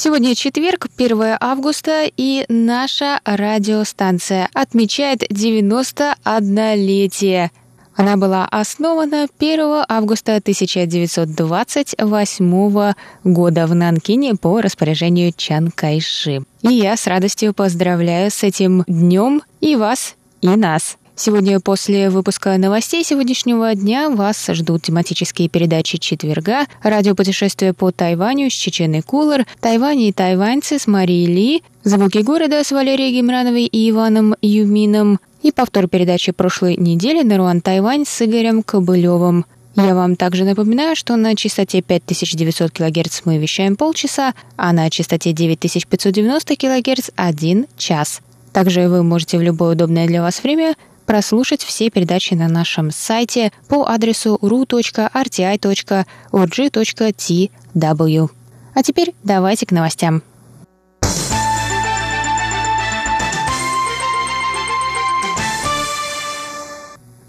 Сегодня четверг, 1 августа, и наша радиостанция отмечает 91-летие. Она была основана 1 августа 1928 года в Нанкине по распоряжению Чан Кайши. И я с радостью поздравляю с этим днем и вас, и нас. Сегодня после выпуска новостей сегодняшнего дня вас ждут тематические передачи четверга, радиопутешествие по Тайваню с Чеченой Кулар, Тайвань и тайваньцы с Марией Ли, звуки города с Валерией Гемрановой и Иваном Юмином и повтор передачи прошлой недели Наруан Тайвань с Игорем Кобылевым. Я вам также напоминаю, что на частоте 5900 кГц мы вещаем полчаса, а на частоте 9590 кГц – один час. Также вы можете в любое удобное для вас время прослушать все передачи на нашем сайте по адресу ru.rti.org.tw. А теперь давайте к новостям.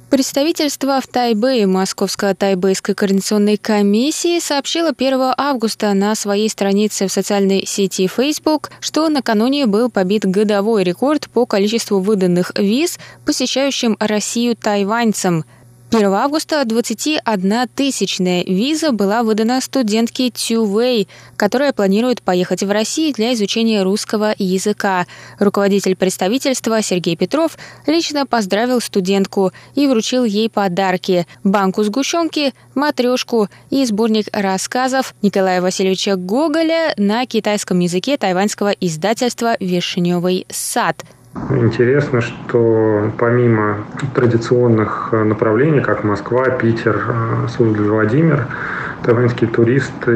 Представительство в Тайбэе Московско-Тайбэйской координационной комиссии сообщило 1 августа на своей странице в социальной сети Facebook, что накануне был побит годовой рекорд по количеству выданных виз посещающим Россию тайваньцам – 1 августа 21-тысячная виза была выдана студентке Тювей, которая планирует поехать в Россию для изучения русского языка. Руководитель представительства Сергей Петров лично поздравил студентку и вручил ей подарки – банку сгущенки, матрешку и сборник рассказов Николая Васильевича Гоголя на китайском языке тайваньского издательства «Вишневый сад». Интересно, что помимо традиционных э, направлений, как Москва, Питер, э, Суздаль, Владимир, тайваньские туристы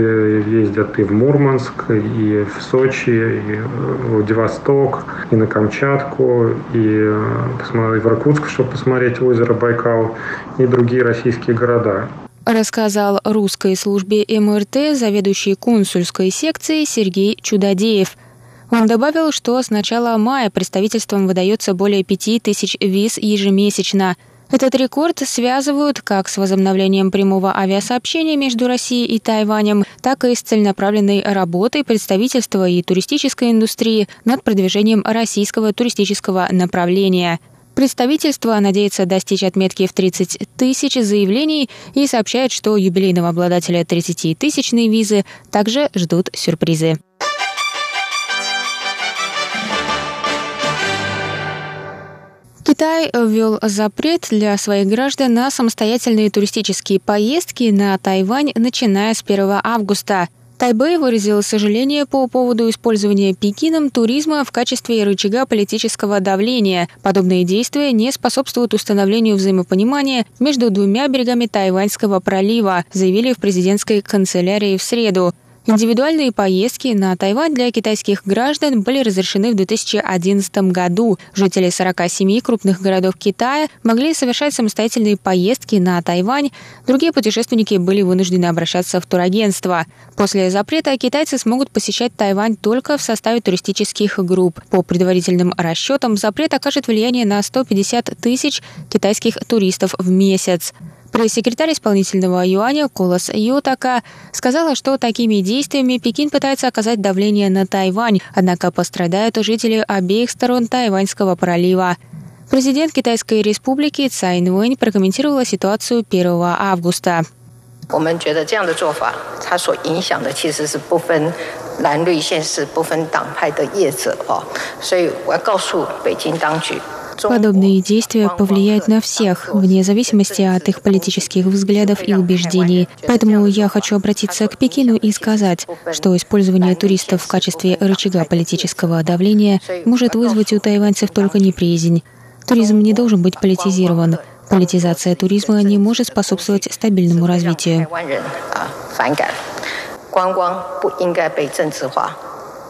ездят и в Мурманск, и в Сочи, и в Владивосток, и на Камчатку, и э, в Иркутск, чтобы посмотреть озеро Байкал, и другие российские города рассказал русской службе МРТ заведующий консульской секцией Сергей Чудодеев. Он добавил, что с начала мая представительством выдается более пяти тысяч виз ежемесячно. Этот рекорд связывают как с возобновлением прямого авиасообщения между Россией и Тайванем, так и с целенаправленной работой представительства и туристической индустрии над продвижением российского туристического направления. Представительство надеется достичь отметки в 30 тысяч заявлений и сообщает, что юбилейного обладателя 30-тысячной визы также ждут сюрпризы. Китай ввел запрет для своих граждан на самостоятельные туристические поездки на Тайвань, начиная с 1 августа. Тайбэй выразил сожаление по поводу использования Пекином туризма в качестве рычага политического давления. Подобные действия не способствуют установлению взаимопонимания между двумя берегами Тайваньского пролива, заявили в президентской канцелярии в среду. Индивидуальные поездки на Тайвань для китайских граждан были разрешены в 2011 году. Жители 47 крупных городов Китая могли совершать самостоятельные поездки на Тайвань. Другие путешественники были вынуждены обращаться в турагентство. После запрета китайцы смогут посещать Тайвань только в составе туристических групп. По предварительным расчетам, запрет окажет влияние на 150 тысяч китайских туристов в месяц. Пресс-секретарь исполнительного юаня Колос Йотака сказала, что такими действиями Пекин пытается оказать давление на Тайвань, однако пострадают жители обеих сторон Тайваньского пролива. Президент Китайской республики Цай Инвэнь прокомментировала ситуацию 1 августа. 我 们觉得这样的做法，它所影响的其实是不分蓝绿县市、不分党派的业者哦，所以我要告诉北京当局。Подобные действия повлияют на всех, вне зависимости от их политических взглядов и убеждений. Поэтому я хочу обратиться к Пекину и сказать, что использование туристов в качестве рычага политического давления может вызвать у тайваньцев только неприязнь. Туризм не должен быть политизирован. Политизация туризма не может способствовать стабильному развитию. 观光不应该被政治化。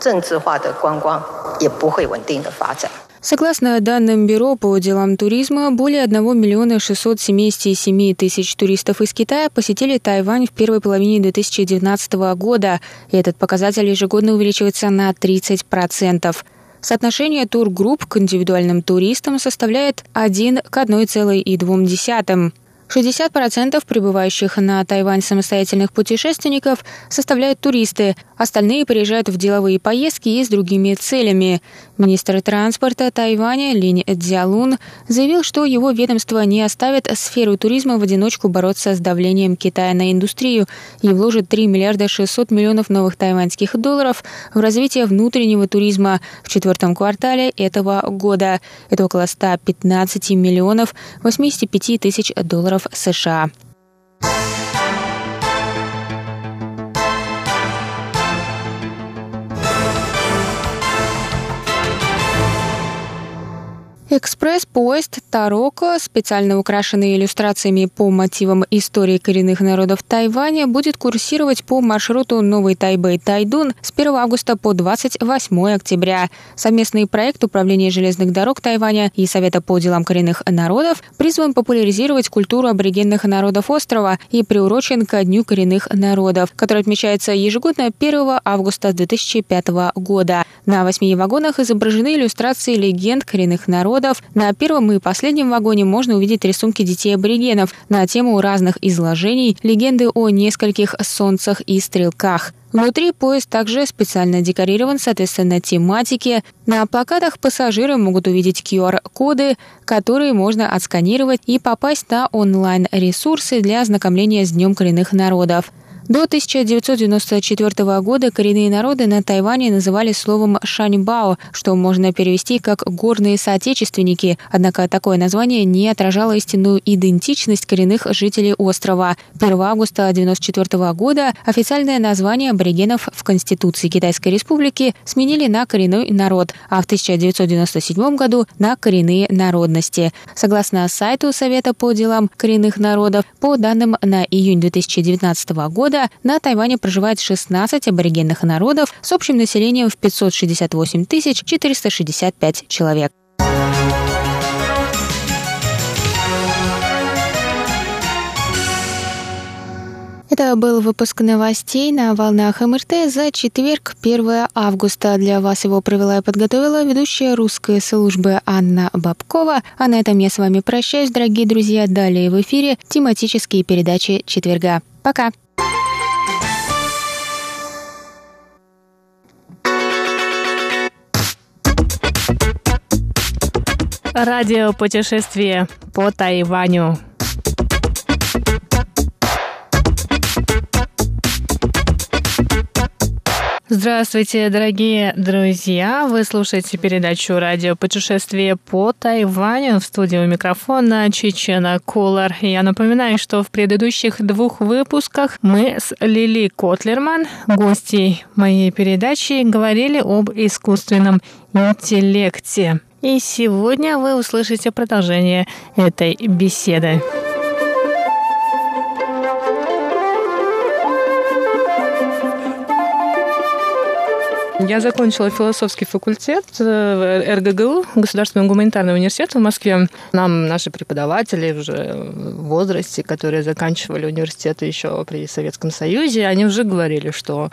政治化的观光也不会稳定的发展。 Согласно данным Бюро по делам туризма, более 1 миллиона 677 тысяч туристов из Китая посетили Тайвань в первой половине 2019 года, и этот показатель ежегодно увеличивается на 30%. Соотношение тургрупп к индивидуальным туристам составляет 1 к 1,2. 60% прибывающих на Тайвань самостоятельных путешественников составляют туристы, остальные приезжают в деловые поездки и с другими целями. Министр транспорта Тайваня Линь Цзялун заявил, что его ведомство не оставит сферу туризма в одиночку бороться с давлением Китая на индустрию и вложит 3 миллиарда 600 миллионов новых тайваньских долларов в развитие внутреннего туризма в четвертом квартале этого года. Это около 115 миллионов 85 тысяч долларов США. Экспресс-поезд «Тароко», специально украшенный иллюстрациями по мотивам истории коренных народов Тайваня, будет курсировать по маршруту Новый Тайбэй-Тайдун с 1 августа по 28 октября. Совместный проект Управления железных дорог Тайваня и Совета по делам коренных народов призван популяризировать культуру аборигенных народов острова и приурочен ко Дню коренных народов, который отмечается ежегодно 1 августа 2005 года. На восьми вагонах изображены иллюстрации легенд коренных народов, народов. На первом и последнем вагоне можно увидеть рисунки детей-аборигенов на тему разных изложений, легенды о нескольких солнцах и стрелках. Внутри поезд также специально декорирован соответственно тематике. На плакатах пассажиры могут увидеть QR-коды, которые можно отсканировать и попасть на онлайн-ресурсы для ознакомления с Днем коренных народов. До 1994 года коренные народы на Тайване называли словом «шаньбао», что можно перевести как «горные соотечественники», однако такое название не отражало истинную идентичность коренных жителей острова. 1 августа 1994 года официальное название аборигенов в Конституции Китайской Республики сменили на коренной народ, а в 1997 году на коренные народности. Согласно сайту Совета по делам коренных народов, по данным на июнь 2019 года, года на Тайване проживает 16 аборигенных народов с общим населением в 568 465 человек. Это был выпуск новостей на волнах МРТ за четверг, 1 августа. Для вас его провела и подготовила ведущая русской службы Анна Бабкова. А на этом я с вами прощаюсь, дорогие друзья. Далее в эфире тематические передачи четверга. Пока! Радиопутешествие по Тайваню. Здравствуйте, дорогие друзья! Вы слушаете передачу «Радио путешествие по Тайваню» в студии у микрофона Чечена Кулар. Я напоминаю, что в предыдущих двух выпусках мы с Лили Котлерман, гостей моей передачи, говорили об искусственном интеллекте. И сегодня вы услышите продолжение этой беседы. Я закончила философский факультет э, РГГУ, Государственный гуманитарный университет в Москве. Нам наши преподаватели уже в возрасте, которые заканчивали университет еще при Советском Союзе, они уже говорили, что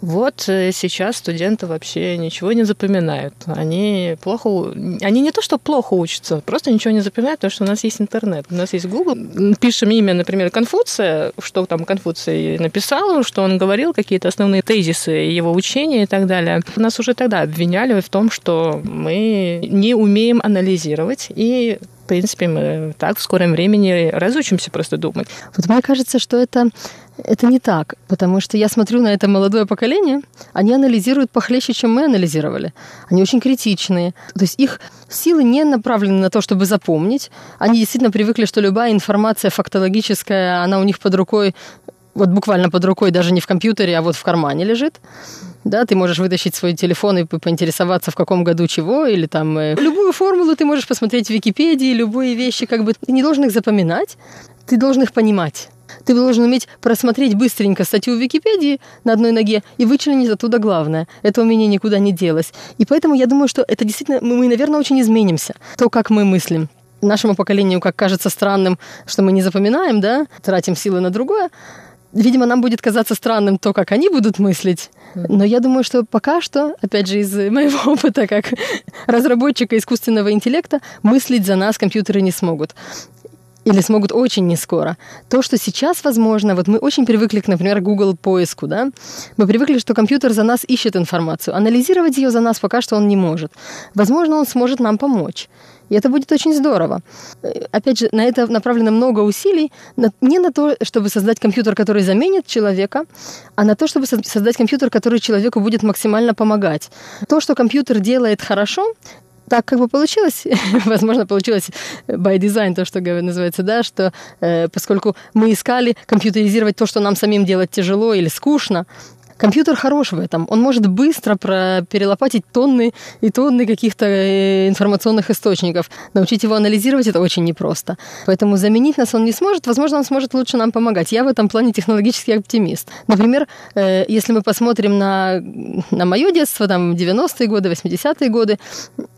вот э, сейчас студенты вообще ничего не запоминают. Они плохо... Они не то, что плохо учатся, просто ничего не запоминают, потому что у нас есть интернет, у нас есть Google. Пишем имя, например, Конфуция, что там Конфуций написал, что он говорил, какие-то основные тезисы его учения и так далее далее. Нас уже тогда обвиняли в том, что мы не умеем анализировать и в принципе, мы так в скором времени разучимся просто думать. Вот мне кажется, что это, это не так, потому что я смотрю на это молодое поколение, они анализируют похлеще, чем мы анализировали. Они очень критичные. То есть их силы не направлены на то, чтобы запомнить. Они действительно привыкли, что любая информация фактологическая, она у них под рукой, вот буквально под рукой, даже не в компьютере, а вот в кармане лежит да, ты можешь вытащить свой телефон и поинтересоваться, в каком году чего, или там э, любую формулу ты можешь посмотреть в Википедии, любые вещи, как бы ты не должен их запоминать, ты должен их понимать. Ты должен уметь просмотреть быстренько статью в Википедии на одной ноге и вычленить оттуда главное. Это умение никуда не делось. И поэтому я думаю, что это действительно, мы, наверное, очень изменимся. То, как мы мыслим нашему поколению, как кажется странным, что мы не запоминаем, да, тратим силы на другое, видимо, нам будет казаться странным то, как они будут мыслить. Но я думаю, что пока что, опять же, из моего опыта как разработчика искусственного интеллекта, мыслить за нас компьютеры не смогут или смогут очень не скоро. То, что сейчас возможно, вот мы очень привыкли к, например, Google поиску, да, мы привыкли, что компьютер за нас ищет информацию, анализировать ее за нас пока что он не может. Возможно, он сможет нам помочь. И это будет очень здорово. Опять же, на это направлено много усилий, не на то, чтобы создать компьютер, который заменит человека, а на то, чтобы создать компьютер, который человеку будет максимально помогать. То, что компьютер делает хорошо, так как бы получилось, возможно, получилось by design, то, что называется, да, что э, поскольку мы искали компьютеризировать то, что нам самим делать тяжело или скучно, Компьютер хорош в этом. Он может быстро перелопатить тонны и тонны каких-то э, информационных источников. Научить его анализировать это очень непросто. Поэтому заменить нас он не сможет. Возможно, он сможет лучше нам помогать. Я в этом плане технологический оптимист. Например, э, если мы посмотрим на, на мое детство, там, 90-е годы, 80-е годы,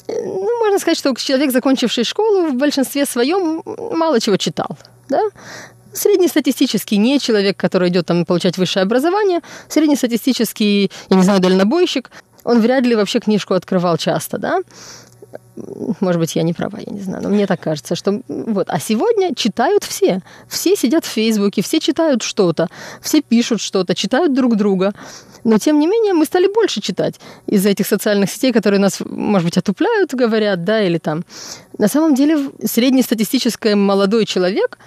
ну, можно сказать, что человек, закончивший школу, в большинстве своем мало чего читал. Да? Среднестатистический не человек, который идет там получать высшее образование, среднестатистический, я не знаю, дальнобойщик, он вряд ли вообще книжку открывал часто, да, может быть, я не права, я не знаю, но мне так кажется, что вот. А сегодня читают все. Все сидят в Фейсбуке, все читают что-то, все пишут что-то, читают друг друга. Но, тем не менее, мы стали больше читать из-за этих социальных сетей, которые нас, может быть, отупляют, говорят, да, или там. На самом деле, среднестатистический молодой человек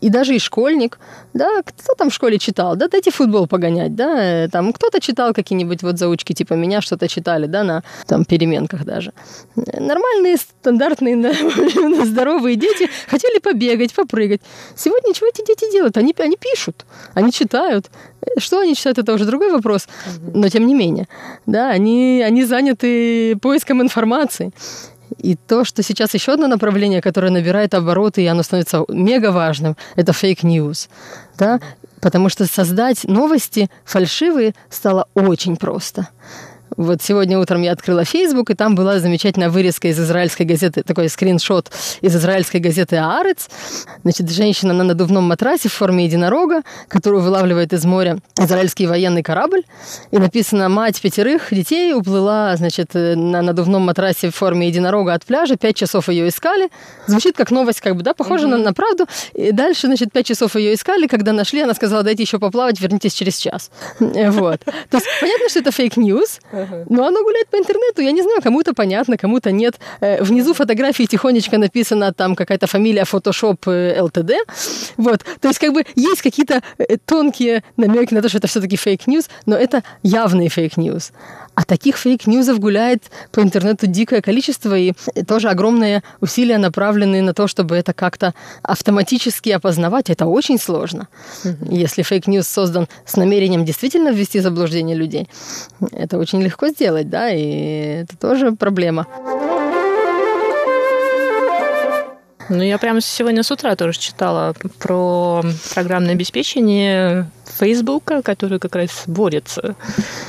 и даже и школьник, да, кто там в школе читал, да, дайте футбол погонять, да, там кто-то читал какие-нибудь вот заучки типа меня, что-то читали, да, на там переменках даже. Нормальные, стандартные, здоровые дети хотели побегать, попрыгать. Сегодня чего эти дети делают? Они, они пишут, они читают. Что они читают, это уже другой вопрос, но тем не менее, да, они, они заняты поиском информации. И то, что сейчас еще одно направление, которое набирает обороты, и оно становится мега важным, это fake news. Да? Потому что создать новости фальшивые стало очень просто. Вот сегодня утром я открыла Facebook, и там была замечательная вырезка из израильской газеты, такой скриншот из израильской газеты «Аарец». Значит, женщина на надувном матрасе в форме единорога, которую вылавливает из моря израильский военный корабль. И написано «Мать пятерых детей уплыла, значит, на надувном матрасе в форме единорога от пляжа, пять часов ее искали». Звучит как новость, как бы, да, похоже mm-hmm. на, на правду. И дальше, значит, пять часов ее искали, когда нашли, она сказала, дайте еще поплавать, вернитесь через час. Вот. То есть понятно, что это fake news, но оно гуляет по интернету, я не знаю, кому-то понятно, кому-то нет. Э, внизу фотографии тихонечко написано там какая-то фамилия Photoshop LTD. Э, вот. То есть как бы есть какие-то э, тонкие намеки на то, что это все-таки fake news, но это явный fake news. А таких fake news ов гуляет по интернету дикое количество, и тоже огромные усилия направлены на то, чтобы это как-то автоматически опознавать. Это очень сложно. Mm-hmm. Если fake news создан с намерением действительно ввести заблуждение людей, это очень легко сделать, да, и это тоже проблема. Ну, я прямо сегодня с утра тоже читала про программное обеспечение Фейсбука, который как раз борется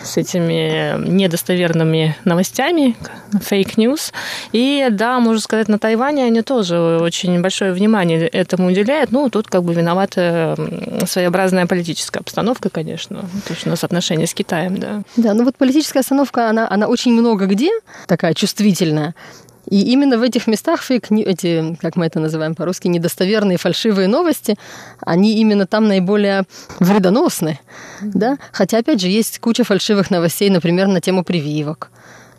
с этими недостоверными новостями, fake news. И да, можно сказать, на Тайване они тоже очень большое внимание этому уделяют. Ну, тут как бы виновата своеобразная политическая обстановка, конечно. То есть у нас отношения с Китаем, да. Да, ну вот политическая обстановка, она, она очень много где такая чувствительная. И именно в этих местах фейк, эти, как мы это называем по-русски, недостоверные фальшивые новости, они именно там наиболее вредоносны. Да? Хотя, опять же, есть куча фальшивых новостей, например, на тему прививок.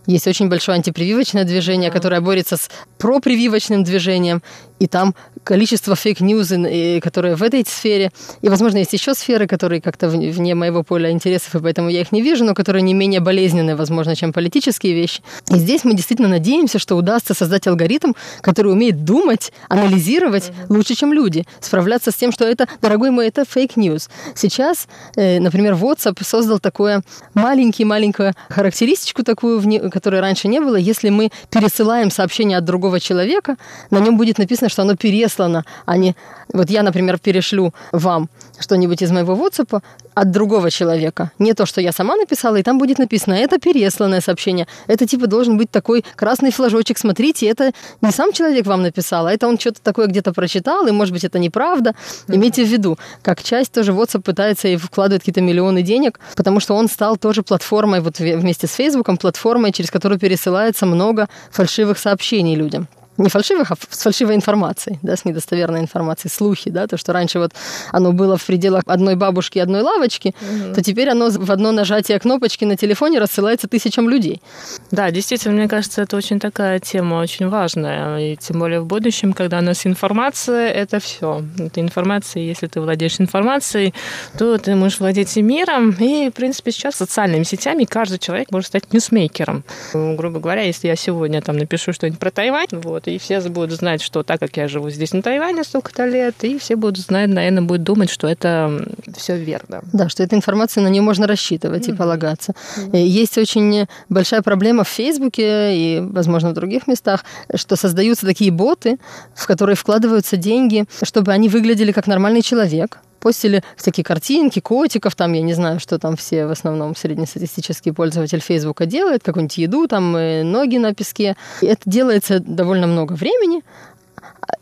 Есть очень большое антипрививочное движение, которое борется с пропрививочным движением, и там количество fake news, которые в этой сфере, и, возможно, есть еще сферы, которые как-то вне моего поля интересов, и поэтому я их не вижу, но которые не менее болезненные, возможно, чем политические вещи. И здесь мы действительно надеемся, что удастся создать алгоритм, который умеет думать, анализировать лучше, чем люди, справляться с тем, что это, дорогой мой, это fake news. Сейчас, э, например, WhatsApp создал такое маленький-маленькую характеристику такую, которой раньше не было. Если мы пересылаем сообщение от другого человека, на нем будет написано интересно, что оно переслано, а не... Вот я, например, перешлю вам что-нибудь из моего WhatsApp от другого человека. Не то, что я сама написала, и там будет написано, это пересланное сообщение. Это типа должен быть такой красный флажочек. Смотрите, это не сам человек вам написал, а это он что-то такое где-то прочитал, и, может быть, это неправда. Имейте в виду, как часть тоже WhatsApp пытается и вкладывает какие-то миллионы денег, потому что он стал тоже платформой, вот вместе с Фейсбуком, платформой, через которую пересылается много фальшивых сообщений людям не фальшивых, а с фальшивой информацией, да, с недостоверной информацией, слухи, да, то, что раньше вот оно было в пределах одной бабушки, одной лавочки, угу. то теперь оно в одно нажатие кнопочки на телефоне рассылается тысячам людей. Да, действительно, мне кажется, это очень такая тема, очень важная, и тем более в будущем, когда у нас информация, это все. Это информация, если ты владеешь информацией, то ты можешь владеть и миром, и, в принципе, сейчас социальными сетями каждый человек может стать ньюсмейкером. Грубо говоря, если я сегодня там напишу что-нибудь про Тайвань, вот, и все будут знать, что так как я живу здесь на Тайване столько-то лет, и все будут знать, наверное, будут думать, что это все верно. Да, что эта информация, на нее можно рассчитывать mm-hmm. и полагаться. Mm-hmm. Есть очень большая проблема в Фейсбуке и, возможно, в других местах, что создаются такие боты, в которые вкладываются деньги, чтобы они выглядели как нормальный человек, постили всякие картинки, котиков, там, я не знаю, что там все в основном среднестатистический пользователь Фейсбука делает, какую-нибудь еду, там, ноги на песке. И это делается довольно много времени,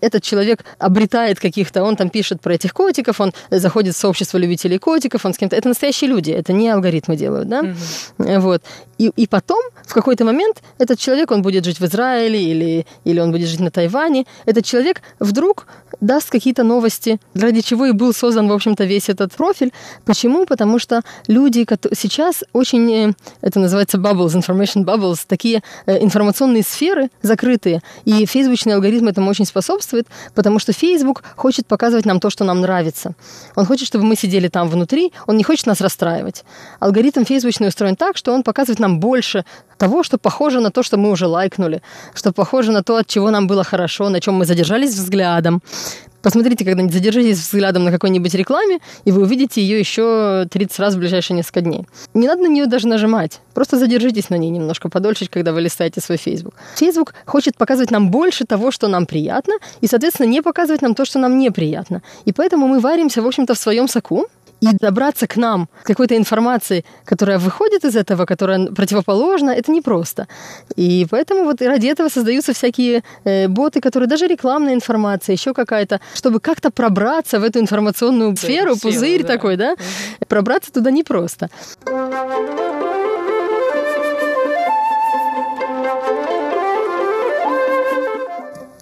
этот человек обретает каких-то, он там пишет про этих котиков, он заходит в сообщество любителей котиков, он с кем-то... Это настоящие люди, это не алгоритмы делают, да? Угу. Вот. И, и потом, в какой-то момент, этот человек, он будет жить в Израиле или, или он будет жить на Тайване, этот человек вдруг даст какие-то новости, ради чего и был создан, в общем-то, весь этот профиль. Почему? Потому что люди сейчас очень, э, это называется bubbles, information bubbles, такие э, информационные сферы закрытые, и фейсбучный алгоритм этому очень способствует, потому что Facebook хочет показывать нам то, что нам нравится. Он хочет, чтобы мы сидели там внутри, он не хочет нас расстраивать. Алгоритм фейсбучный устроен так, что он показывает нам больше того, что похоже на то, что мы уже лайкнули, что похоже на то, от чего нам было хорошо, на чем мы задержались взглядом. Посмотрите когда-нибудь, задержитесь взглядом на какой-нибудь рекламе, и вы увидите ее еще 30 раз в ближайшие несколько дней. Не надо на нее даже нажимать. Просто задержитесь на ней немножко подольше, когда вы листаете свой Facebook. Facebook хочет показывать нам больше того, что нам приятно, и, соответственно, не показывать нам то, что нам неприятно. И поэтому мы варимся, в общем-то, в своем соку, и добраться к нам, к какой-то информации, которая выходит из этого, которая противоположна, это непросто. И поэтому вот ради этого создаются всякие э, боты, которые даже рекламная информация, еще какая-то, чтобы как-то пробраться в эту информационную сферу, сферу, пузырь да. такой, да, угу. пробраться туда непросто.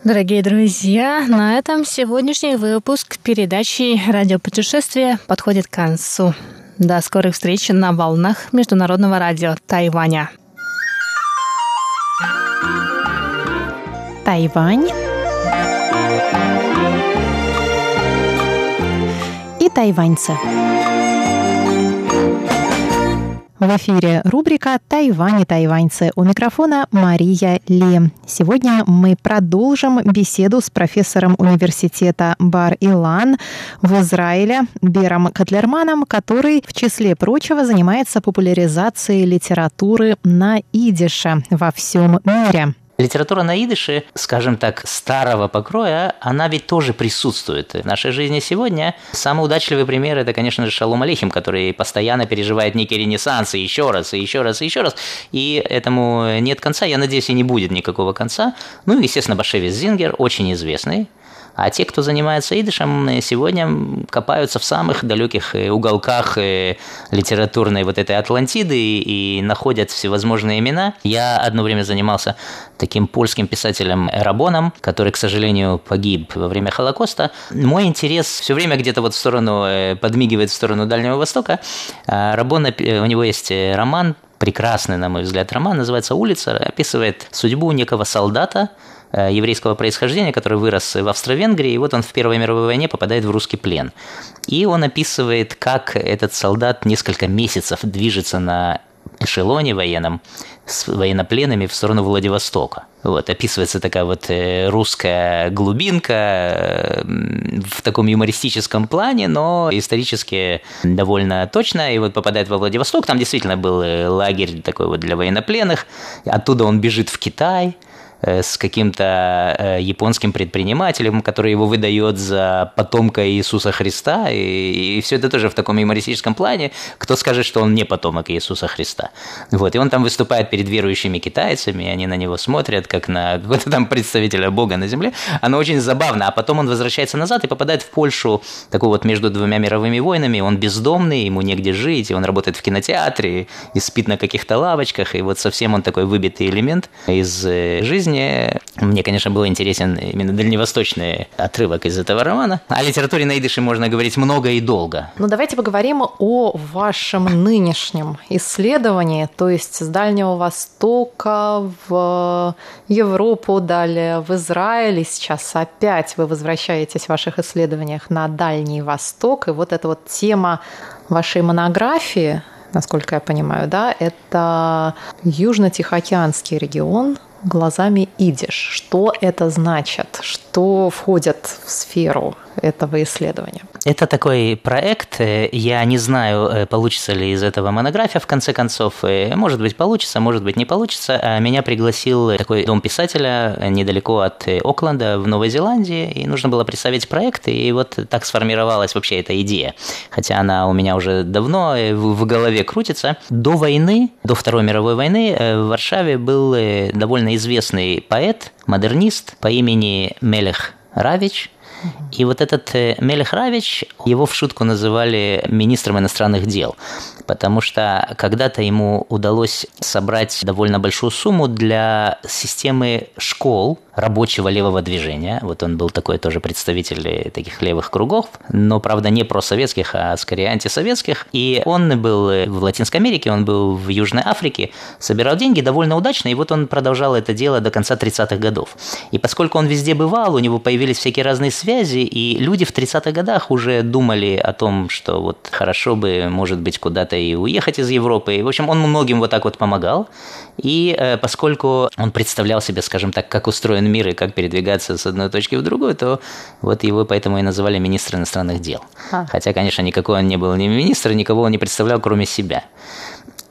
Дорогие друзья, на этом сегодняшний выпуск передачи «Радиопутешествие» подходит к концу. До скорых встреч на волнах Международного радио Тайваня. Тайвань и тайваньцы. В эфире рубрика «Тайвань и тайваньцы». У микрофона Мария Ли. Сегодня мы продолжим беседу с профессором университета Бар-Илан в Израиле Бером Котлерманом, который, в числе прочего, занимается популяризацией литературы на идише во всем мире. Литература на идыше, скажем так, старого покроя, она ведь тоже присутствует в нашей жизни сегодня. Самый удачливый пример – это, конечно же, Шалом Алейхим, который постоянно переживает некий ренессанс, и еще раз, и еще раз, и еще раз. И этому нет конца, я надеюсь, и не будет никакого конца. Ну и, естественно, Башевис Зингер, очень известный, а те, кто занимается идышем, сегодня копаются в самых далеких э, уголках э, литературной вот этой Атлантиды и находят всевозможные имена. Я одно время занимался таким польским писателем Рабоном, который, к сожалению, погиб во время Холокоста. Мой интерес все время где-то вот в сторону, э, подмигивает в сторону Дальнего Востока. А Рабон, у него есть роман, прекрасный, на мой взгляд, роман, называется «Улица», описывает судьбу некого солдата, Э, еврейского происхождения, который вырос в Австро-Венгрии, и вот он в Первой мировой войне попадает в русский плен. И он описывает, как этот солдат несколько месяцев движется на эшелоне военном с военнопленными в сторону Владивостока. Вот, описывается такая вот э, русская глубинка э, в таком юмористическом плане, но исторически довольно точно. И вот попадает во Владивосток, там действительно был лагерь такой вот для военнопленных. Оттуда он бежит в Китай – э, с каким-то э, японским предпринимателем, который его выдает за потомка Иисуса Христа, и, и все это тоже в таком юмористическом плане. Кто скажет, что он не потомок Иисуса Христа? Вот, и он там выступает перед верующими китайцами, и они на него смотрят, как на какого-то там представителя Бога на земле. Оно очень забавно, а потом он возвращается назад и попадает в Польшу, такую вот между двумя мировыми войнами, он бездомный, ему негде жить, и он работает в кинотеатре, и спит на каких-то лавочках, и вот совсем он такой выбитый элемент из э, жизни. Мне, конечно, был интересен именно дальневосточный отрывок из этого романа. О литературе на идыше можно говорить много и долго. Ну, давайте поговорим о вашем нынешнем исследовании, то есть с Дальнего Востока в Европу, далее в Израиль, и сейчас опять вы возвращаетесь в ваших исследованиях на Дальний Восток, и вот эта вот тема вашей монографии, насколько я понимаю, да, это Южно-Тихоокеанский регион глазами идиш. Что это значит? Что входит в сферу этого исследования? Это такой проект. Я не знаю, э, получится ли из этого монография в конце концов. Э, может быть, получится, может быть, не получится. А меня пригласил такой дом писателя недалеко от Окленда в Новой Зеландии, и нужно было представить проект, и вот так сформировалась вообще эта идея. Хотя она у меня уже давно э, в голове крутится. До войны, до Второй мировой войны в Варшаве был довольно известный поэт, модернист по имени Мелех Равич – и вот этот э, Мелех Равич, его в шутку называли министром иностранных дел, потому что когда-то ему удалось собрать довольно большую сумму для системы школ рабочего левого движения. Вот он был такой тоже представитель таких левых кругов, но, правда, не просоветских, а скорее антисоветских. И он был в Латинской Америке, он был в Южной Африке, собирал деньги довольно удачно, и вот он продолжал это дело до конца 30-х годов. И поскольку он везде бывал, у него появились всякие разные связи, и люди в 30-х годах уже думали о том, что вот хорошо бы, может быть, куда-то и уехать из Европы. И, в общем, он многим вот так вот помогал. И э, поскольку он представлял себе, скажем так, как устроен мир и как передвигаться с одной точки в другую, то вот его поэтому и называли министр иностранных дел. А. Хотя, конечно, никакой он не был ни министр, никого он не представлял, кроме себя.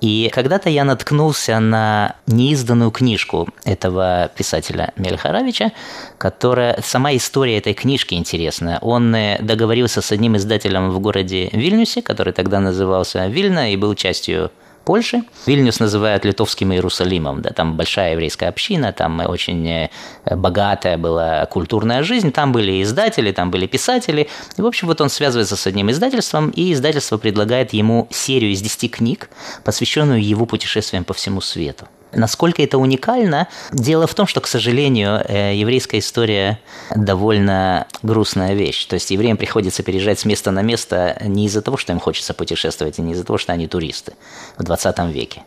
И когда-то я наткнулся на неизданную книжку этого писателя Мельхаровича, которая... Сама история этой книжки интересная. Он э, договорился с одним издателем в городе Вильнюсе, который тогда назывался Вильна и был частью Польши. Вильнюс называют литовским Иерусалимом, да, там большая еврейская община, там очень э, богатая была культурная жизнь, там были издатели, там были писатели. И, в общем, вот он связывается с одним издательством, и издательство предлагает ему серию из 10 книг, посвященную его путешествиям по всему свету. Насколько это уникально? Дело в том, что, к сожалению, э, еврейская история довольно грустная вещь. То есть евреям приходится переезжать с места на место не из-за того, что им хочется путешествовать, и не из-за того, что они туристы в 20 веке.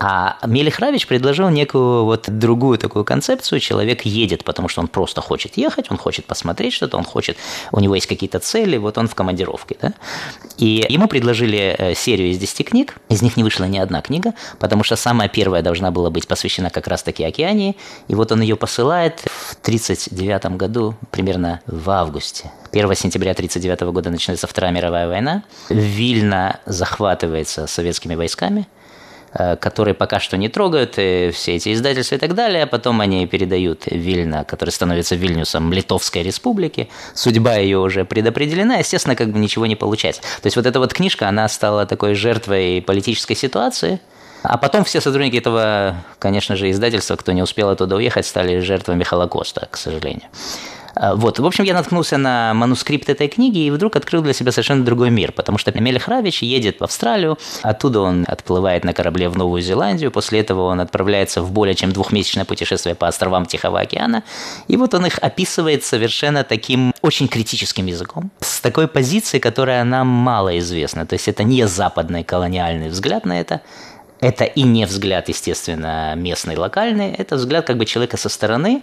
А Мелих Равич предложил некую вот другую такую концепцию. Человек едет, потому что он просто хочет ехать, он хочет посмотреть что-то, он хочет, у него есть какие-то цели, вот он в командировке. Да? И ему предложили э, серию из 10 книг, из них не вышла ни одна книга, потому что самая первая должна была быть посвящена как раз-таки Океании, и вот он ее посылает в 1939 году, примерно в августе. 1 сентября 1939 года начинается Вторая мировая война. Вильна захватывается советскими войсками – которые пока что не трогают, все эти издательства и так далее, а потом они передают Вильна, который становится Вильнюсом Литовской республики. Судьба ее уже предопределена, естественно, как бы ничего не получается. То есть вот эта вот книжка, она стала такой жертвой политической ситуации, а потом все сотрудники этого, конечно же, издательства, кто не успел оттуда уехать, стали жертвами Холокоста, к сожалению. А, вот. В общем, я наткнулся на манускрипт этой книги и вдруг открыл для себя совершенно другой мир, потому что Мелих Равич едет в Австралию, оттуда он отплывает на корабле в Новую Зеландию, после этого он отправляется в более чем двухмесячное путешествие по островам Тихого океана, и вот он их описывает совершенно таким очень критическим языком, с такой позиции, которая нам мало известна. То есть это не западный колониальный взгляд на это, это и не взгляд, естественно, местный, локальный, это взгляд как бы человека со стороны,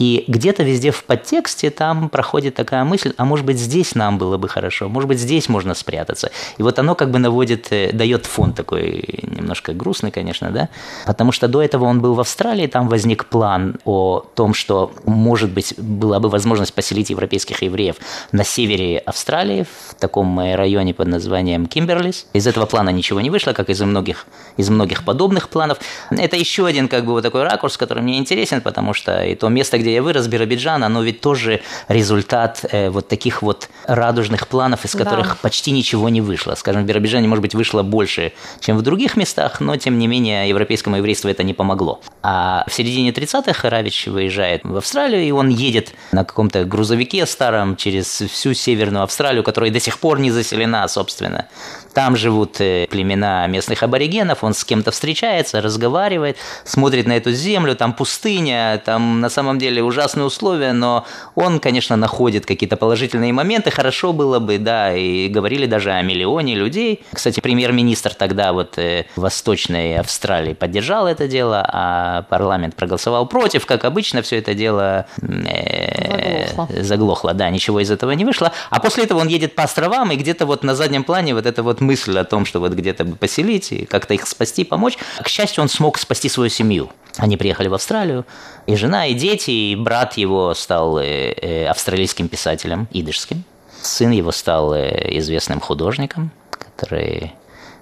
И где-то везде в подтексте там проходит такая мысль, а может быть здесь нам было бы хорошо, может быть здесь можно спрятаться. И вот оно как бы наводит, э, дает фон такой немножко грустный, конечно, да, потому что до этого он был в Австралии, там возник план о том, что может быть была бы возможность поселить европейских евреев на севере Австралии, в таком районе под названием Кимберлис. Из этого плана ничего не вышло, как из многих, из многих подобных планов. Это еще один как бы вот такой ракурс, который мне интересен, потому что и то место, где я вырос, Биробиджан, оно ведь тоже результат э, вот таких вот радужных планов, из которых да. почти ничего не вышло. Скажем, в Биробиджане, может быть, вышло больше, чем в других местах, но, тем не менее, европейскому еврейству это не помогло. А в середине 30-х Равич выезжает в Австралию, и он едет на каком-то грузовике старом через всю Северную Австралию, которая до сих пор не заселена, собственно. Там живут э, племена местных аборигенов, он с кем-то встречается, разговаривает, смотрит на эту землю, там пустыня, там на самом деле ужасные условия, но он, конечно, находит какие-то положительные моменты, хорошо было бы, да, и говорили даже о миллионе людей. Кстати, премьер-министр тогда вот э, в Восточной Австралии поддержал это дело, а парламент проголосовал против, как обычно, все это дело э, заглохло. заглохло, да, ничего из этого не вышло. А после этого он едет по островам, и где-то вот на заднем плане вот это вот мысль о том, что вот где-то бы поселить и как-то их спасти, помочь. К счастью, он смог спасти свою семью. Они приехали в Австралию, и жена, и дети, и брат его стал э, э, австралийским писателем, идышским. Сын его стал э, известным художником, который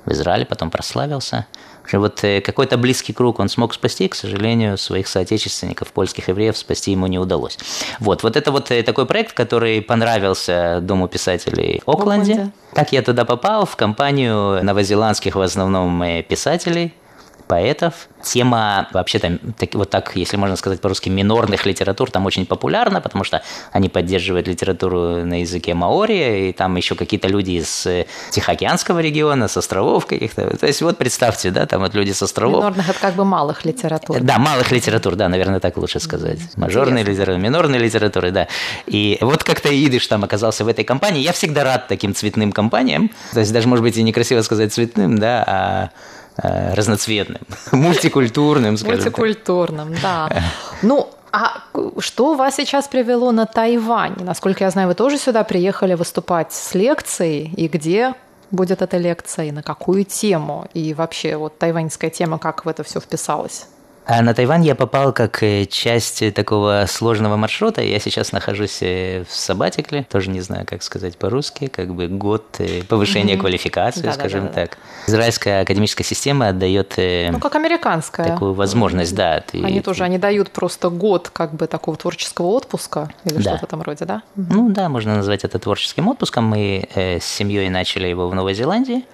в Израиле потом прославился вот э, какой-то близкий круг он смог спасти, к сожалению, своих соотечественников, польских евреев, спасти ему не удалось. Вот, вот это вот такой проект, который понравился Дому писателей в Окленде. Окленде. Как я туда попал? В компанию новозеландских в основном писателей, поэтов. Тема вообще там, так, вот так, если можно сказать по-русски, минорных литератур там очень популярна, потому что они поддерживают литературу на языке маори, и там еще какие-то люди из э, Тихоокеанского региона, с островов каких-то. То есть вот представьте, да, там вот люди с островов. Минорных – это как бы малых литератур. Да, малых литератур, да, наверное, так лучше сказать. Мажорные литературы, минорные литературы, да. И вот как-то идыш там оказался в этой компании. Я всегда рад таким цветным компаниям. То есть даже, может быть, и некрасиво сказать цветным, да, а разноцветным, мультикультурным, скажем Мультикультурным, да. Ну, а что вас сейчас привело на Тайвань? Насколько я знаю, вы тоже сюда приехали выступать с лекцией, и где будет эта лекция, и на какую тему? И вообще, вот тайваньская тема, как в это все вписалась? А на Тайвань я попал как э, часть такого сложного маршрута. Я сейчас нахожусь э, в Сабатикле, тоже не знаю, как сказать по-русски, как бы год э, повышения mm-hmm. квалификации, да, скажем да, да, так. Израильская академическая система отдает ну, как американская. такую возможность, да. Ты, они тоже, они дают просто год как бы такого творческого отпуска или да. что-то в этом роде, да? Ну да, можно назвать это творческим отпуском. Мы с семьей начали его в Новой Зеландии.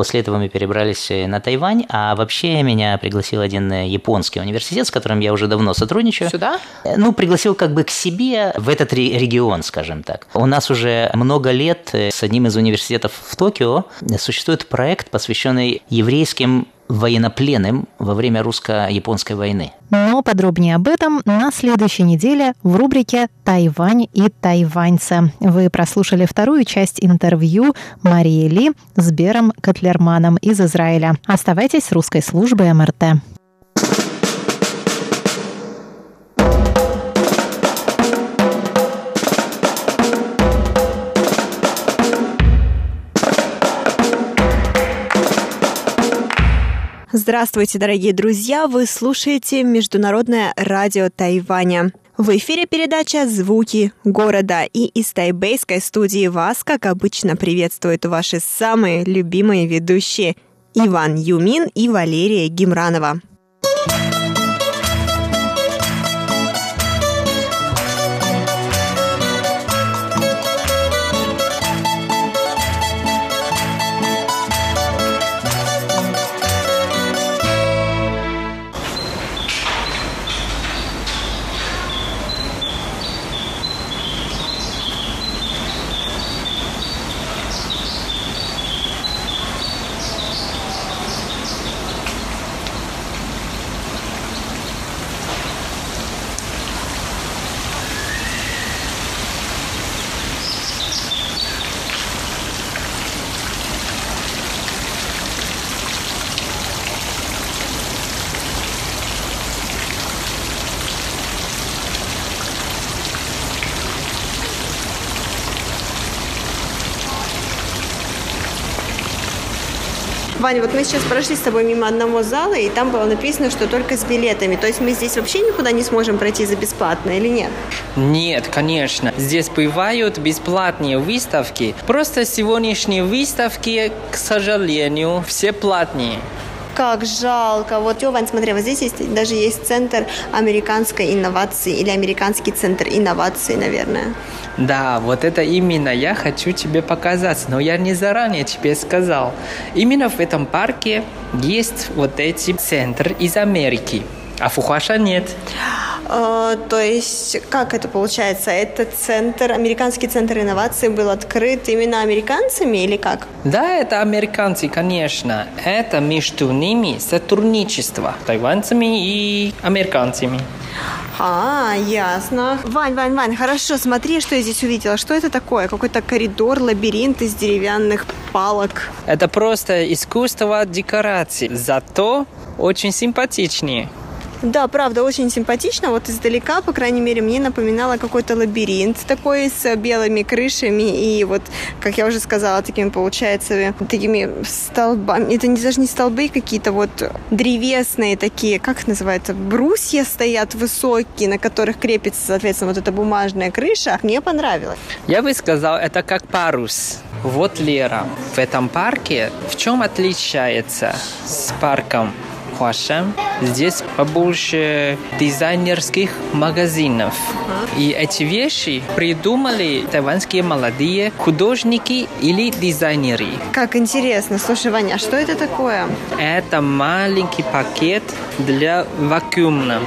После этого мы перебрались э, на Тайвань, а вообще меня пригласил один э, японский университет, с которым я уже давно сотрудничаю. Сюда? Э, ну, пригласил как бы к себе в этот регион, скажем так. У нас уже много лет с одним из университетов в Токио существует проект, посвященный еврейским военнопленным во время русско-японской войны. Но подробнее об этом на следующей неделе в рубрике «Тайвань и тайваньцы». Вы прослушали вторую часть интервью Марии Ли с Бером Котлерманом из Израиля. Оставайтесь с русской службой МРТ. Здравствуйте, дорогие друзья! Вы слушаете Международное радио Тайваня. В эфире передача «Звуки города» и из тайбейской студии вас, как обычно, приветствуют ваши самые любимые ведущие Иван Юмин и Валерия Гимранова. Ваня, вот мы сейчас прошли с тобой мимо одного зала, и там было написано, что только с билетами. То есть мы здесь вообще никуда не сможем пройти за бесплатно или нет? Нет, конечно. Здесь бывают бесплатные выставки. Просто сегодняшние выставки, к сожалению, все платные как жалко. Вот, Вань, смотри, вот здесь есть, даже есть центр американской инновации или американский центр инноваций, наверное. Да, вот это именно я хочу тебе показать, но я не заранее тебе сказал. Именно в этом парке есть вот эти центры из Америки, а Фухаша нет. Э, то есть, как это получается? Этот центр, американский центр инноваций был открыт именно американцами или как? Да, это американцы, конечно. Это между ними сотрудничество тайваньцами и американцами. А, ясно. Вань, Вань, Вань, хорошо, смотри, что я здесь увидела. Что это такое? Какой-то коридор, лабиринт из деревянных палок. Это просто искусство декорации. Зато очень симпатичнее. Да, правда, очень симпатично. Вот издалека, по крайней мере, мне напоминало какой-то лабиринт такой с белыми крышами и вот, как я уже сказала, такими, получается, такими столбами. Это не, даже не столбы какие-то вот древесные такие, как их называется, брусья стоят высокие, на которых крепится, соответственно, вот эта бумажная крыша. Мне понравилось. Я бы сказал, это как парус. Вот Лера. В этом парке в чем отличается с парком Хуашем. Здесь побольше дизайнерских магазинов. И эти вещи придумали тайваньские молодые художники или дизайнеры. Как интересно. Слушай, Ваня, а что это такое? Это маленький пакет для вакуума.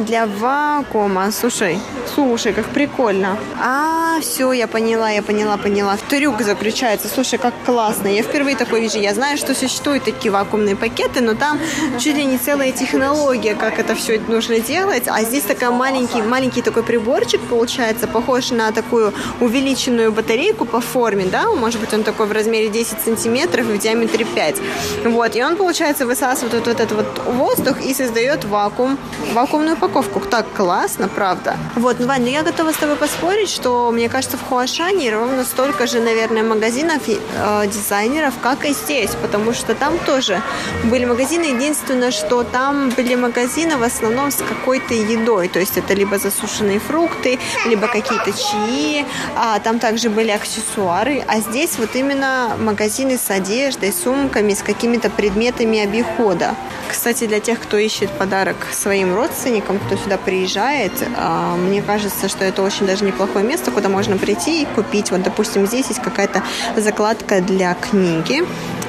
Для вакуума. Слушай, Слушай, как прикольно. А, все, я поняла, я поняла, поняла. Трюк заключается. Слушай, как классно. Я впервые такой вижу. Я знаю, что существуют такие вакуумные пакеты, но там чуть ли не целая технология, как это все нужно делать. А здесь такой маленький, маленький такой приборчик получается, похож на такую увеличенную батарейку по форме, да? Может быть, он такой в размере 10 сантиметров и в диаметре 5. Вот, и он, получается, высасывает вот этот вот воздух и создает вакуум, вакуумную упаковку. Так классно, правда. Вот, ну, Вань, ну я готова с тобой поспорить, что, мне кажется, в Хуашане ровно столько же, наверное, магазинов э, дизайнеров, как и здесь, потому что там тоже были магазины. Единственное, что там были магазины в основном с какой-то едой, то есть это либо засушенные фрукты, либо какие-то чаи, а там также были аксессуары, а здесь вот именно магазины с одеждой, сумками, с какими-то предметами обихода. Кстати, для тех, кто ищет подарок своим родственникам, кто сюда приезжает, э, мне кажется, что это очень даже неплохое место, куда можно прийти и купить. Вот, допустим, здесь есть какая-то закладка для книги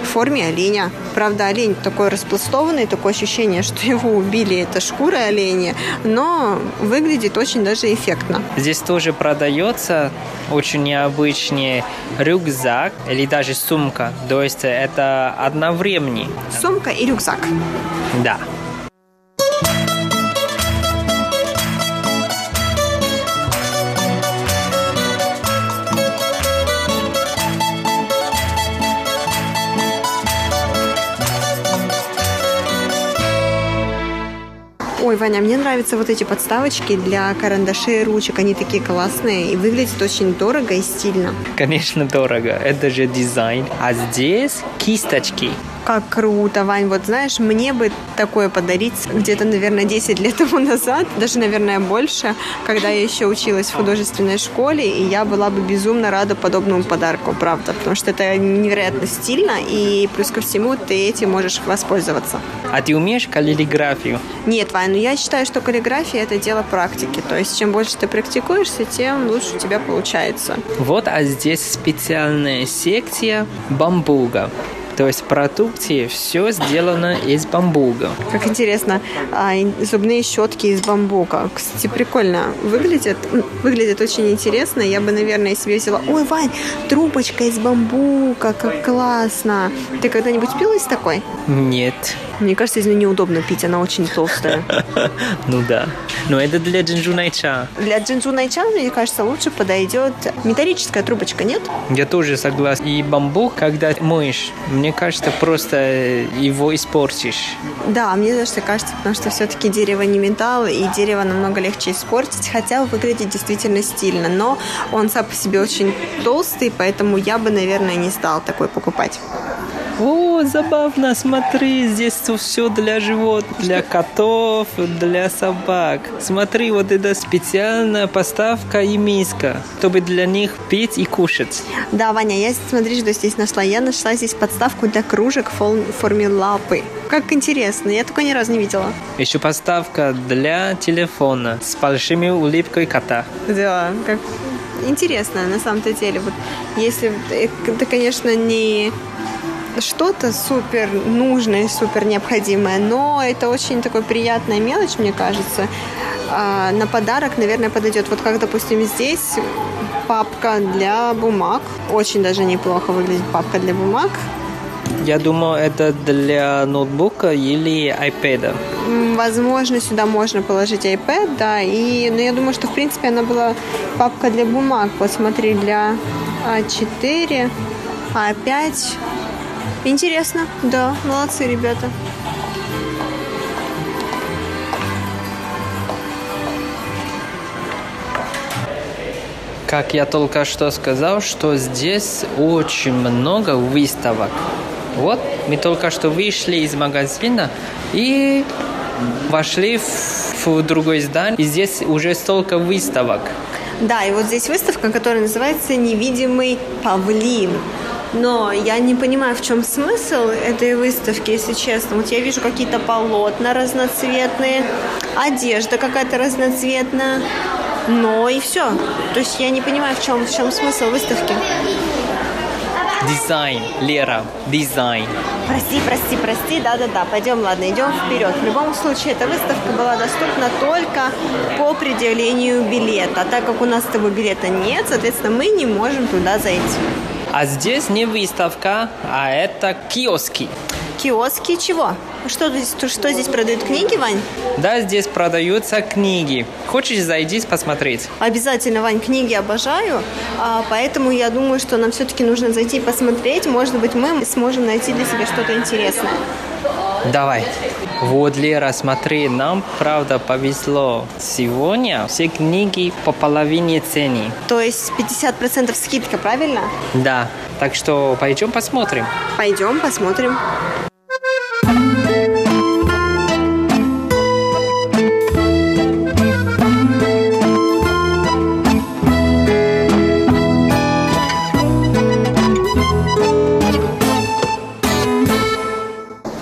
в форме оленя. Правда, олень такой распластованный, такое ощущение, что его убили, это шкура оленя, но выглядит очень даже эффектно. Здесь тоже продается очень необычный рюкзак или даже сумка. То есть это одновременно. Сумка и рюкзак. Да. Ой, Ваня, мне нравятся вот эти подставочки для карандашей и ручек. Они такие классные и выглядят очень дорого и стильно. Конечно, дорого. Это же дизайн. А здесь кисточки. Как круто, Вань. Вот знаешь, мне бы такое подарить где-то, наверное, 10 лет тому назад, даже, наверное, больше, когда я еще училась в художественной школе, и я была бы безумно рада подобному подарку, правда, потому что это невероятно стильно, и плюс ко всему ты этим можешь воспользоваться. А ты умеешь каллиграфию? Нет, Вань, но ну я считаю, что каллиграфия – это дело практики. То есть, чем больше ты практикуешься, тем лучше у тебя получается. Вот, а здесь специальная секция бамбуга. То есть в продукте все сделано из бамбука. Как интересно. А, зубные щетки из бамбука. Кстати, прикольно выглядят. Выглядит очень интересно. Я бы, наверное, себе взяла. Ой, Вань, трубочка из бамбука. Как классно. Ты когда-нибудь пила из такой? Нет. Мне кажется, из нее неудобно пить. Она очень толстая. Ну да. Но это для джинджу найча. Для джинджу найча, мне кажется, лучше подойдет металлическая трубочка, нет? Я тоже согласен. И бамбук, когда моешь, мне кажется, просто его испортишь. Да, мне даже кажется, потому что все-таки дерево не металл, и дерево намного легче испортить, хотя выглядит действительно стильно, но он сам по себе очень толстый, поэтому я бы, наверное, не стал такой покупать. О, забавно, смотри, здесь все для животных, для котов, для собак. Смотри, вот это специальная поставка и миска, чтобы для них пить и кушать. Да, Ваня, я смотри, что здесь нашла. Я нашла здесь подставку для кружек в форме лапы. Как интересно, я только ни разу не видела. Еще подставка для телефона с большими улыбкой кота. Да, как интересно на самом-то деле. Вот если это, конечно, не что-то супер нужное, супер необходимое, но это очень такой приятная мелочь, мне кажется. А на подарок, наверное, подойдет. Вот как, допустим, здесь папка для бумаг. Очень даже неплохо выглядит папка для бумаг. Я думаю, это для ноутбука или iPad. Возможно, сюда можно положить iPad, да. И, но я думаю, что, в принципе, она была папка для бумаг. Вот смотри, для А4, А5. Интересно, да, молодцы ребята. Как я только что сказал, что здесь очень много выставок. Вот, мы только что вышли из магазина и вошли в, в другой здание, и здесь уже столько выставок. Да, и вот здесь выставка, которая называется «Невидимый павлин». Но я не понимаю, в чем смысл этой выставки, если честно. Вот я вижу какие-то полотна разноцветные, одежда какая-то разноцветная, но и все. То есть я не понимаю, в чем, в чем смысл выставки. Дизайн, Лера, дизайн. Прости, прости, прости, да-да-да, пойдем, ладно, идем вперед. В любом случае, эта выставка была доступна только по предъявлению билета. А так как у нас с тобой билета нет, соответственно, мы не можем туда зайти. А здесь не выставка, а это киоски. Киоски чего? Что здесь, что здесь продают книги, Вань? Да, здесь продаются книги. Хочешь зайди посмотреть? Обязательно, Вань, книги обожаю, а, поэтому я думаю, что нам все-таки нужно зайти посмотреть. Может быть, мы сможем найти для себя что-то интересное. Давай. Вот, Лера, смотри, нам правда повезло. Сегодня все книги по половине цены. То есть 50% скидка, правильно? Да. Так что пойдем посмотрим. Пойдем посмотрим.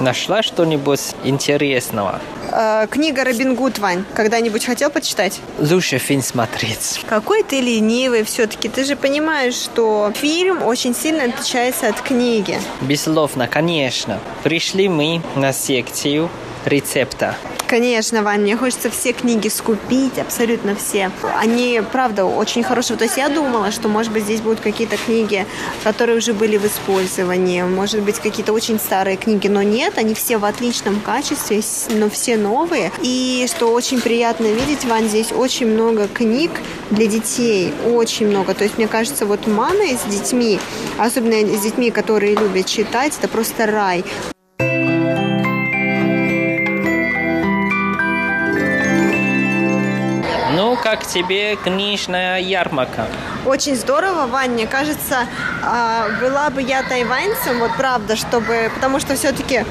Нашла что-нибудь интересного? Э, книга Робин Гуд, Вань. Когда-нибудь хотел почитать? Лучше фильм смотреть. Какой ты ленивый все-таки. Ты же понимаешь, что фильм очень сильно отличается от книги. Безусловно, конечно. Пришли мы на секцию рецепта. Конечно, Вань, мне хочется все книги скупить, абсолютно все. Они, правда, очень хорошие. То есть я думала, что, может быть, здесь будут какие-то книги, которые уже были в использовании, может быть, какие-то очень старые книги, но нет, они все в отличном качестве, но все новые. И что очень приятно видеть, Вань, здесь очень много книг для детей, очень много. То есть, мне кажется, вот мамы с детьми, особенно с детьми, которые любят читать, это просто рай. Как тебе книжная ярмарка? Очень здорово, Вань. Мне кажется, а, была бы я тайваньцем, вот правда, чтобы... Потому что все-таки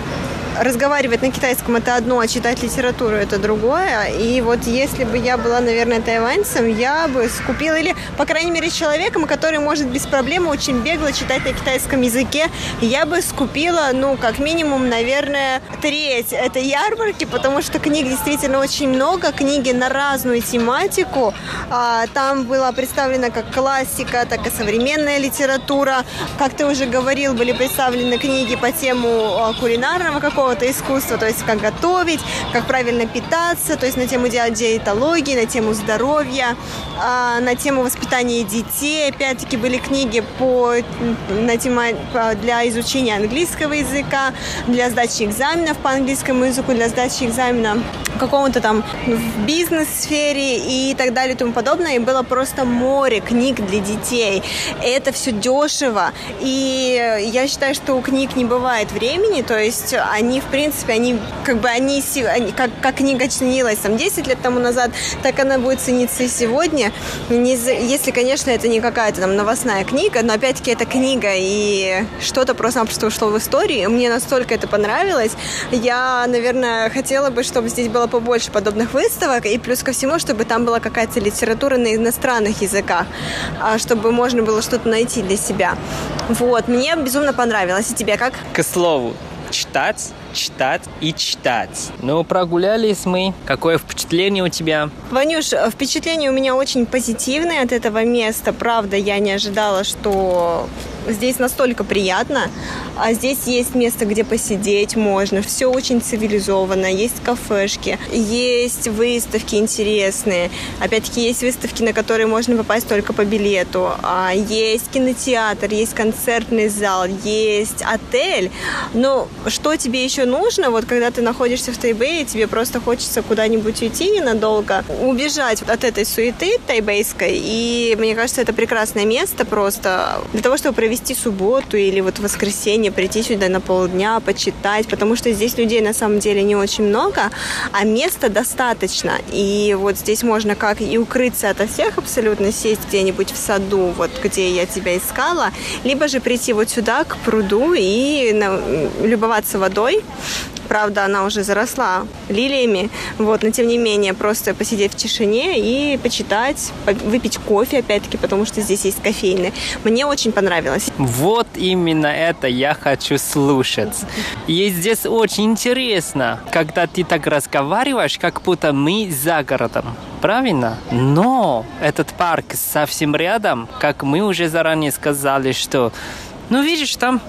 разговаривать на китайском это одно, а читать литературу это другое. И вот если бы я была, наверное, тайваньцем, я бы скупила, или, по крайней мере, человеком, который может без проблем очень бегло читать на китайском языке, я бы скупила, ну, как минимум, наверное, треть этой ярмарки, потому что книг действительно очень много, книги на разную тематику. А, там была представлена как классика, так и современная литература. Как ты уже говорил, были представлены книги по тему а, кулинарного какого какого-то искусства, то есть как готовить, как правильно питаться, то есть на тему диетологии, на тему здоровья, а, на тему воспитания детей. Опять-таки были книги по, на тему, для изучения английского языка, для сдачи экзаменов по английскому языку, для сдачи экзамена какому-то там в бизнес-сфере и так далее и тому подобное. И было просто море книг для детей. Это все дешево. И я считаю, что у книг не бывает времени, то есть они они, в принципе, они, как бы, они, они как, как книга ценилась там 10 лет тому назад, так она будет цениться и сегодня. Не, если, конечно, это не какая-то там новостная книга, но опять-таки это книга, и что-то просто-напросто ушло в историю. Мне настолько это понравилось. Я, наверное, хотела бы, чтобы здесь было побольше подобных выставок, и плюс ко всему, чтобы там была какая-то литература на иностранных языках, а, чтобы можно было что-то найти для себя. Вот, мне безумно понравилось. И тебе как? К слову, читать, читать и читать. Ну, прогулялись мы. Какое впечатление у тебя? Ванюш, впечатление у меня очень позитивное от этого места. Правда, я не ожидала, что здесь настолько приятно. А здесь есть место, где посидеть можно. Все очень цивилизованно. Есть кафешки, есть выставки интересные. Опять-таки есть выставки, на которые можно попасть только по билету. А есть кинотеатр, есть концертный зал, есть отель. Но что тебе еще нужно, вот когда ты находишься в Тайбэе, тебе просто хочется куда-нибудь уйти ненадолго, убежать от этой суеты тайбэйской. И мне кажется, это прекрасное место просто для того, чтобы провести субботу или вот воскресенье, прийти сюда на полдня, почитать, потому что здесь людей на самом деле не очень много, а места достаточно. И вот здесь можно как и укрыться ото всех абсолютно, сесть где-нибудь в саду, вот где я тебя искала, либо же прийти вот сюда, к пруду и любоваться водой, Правда, она уже заросла лилиями, вот, но тем не менее, просто посидеть в тишине и почитать, выпить кофе, опять-таки, потому что здесь есть кофейны. Мне очень понравилось. Вот именно это я хочу слушать. И здесь очень интересно, когда ты так разговариваешь, как будто мы за городом. Правильно? Но этот парк совсем рядом, как мы уже заранее сказали, что ну, видишь, там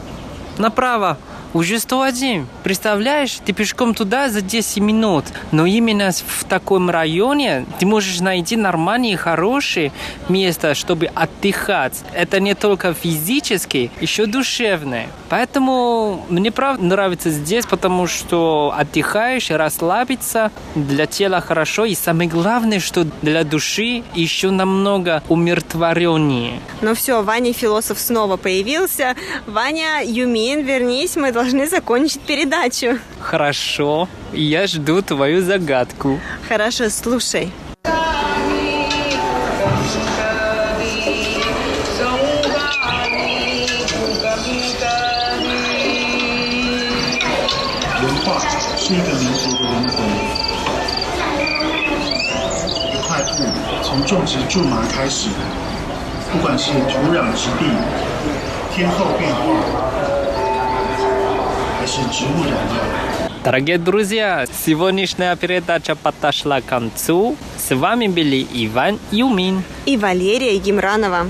направо уже 101. Представляешь, ты пешком туда за 10 минут. Но именно в таком районе ты можешь найти нормальные, хорошие места, чтобы отдыхать. Это не только физически, еще душевное. Поэтому мне правда нравится здесь, потому что отдыхаешь, расслабиться, для тела хорошо. И самое главное, что для души еще намного умиротвореннее. Ну все, Ваня философ снова появился. Ваня, Юмин, вернись, мы должны закончить передачу. Хорошо, я жду твою загадку. Хорошо, слушай.文化从种植苎麻开始，不管是土壤质地、天候变化。 Дорогие друзья, сегодняшняя передача подошла к концу. С вами были Иван Юмин и Валерия Гимранова.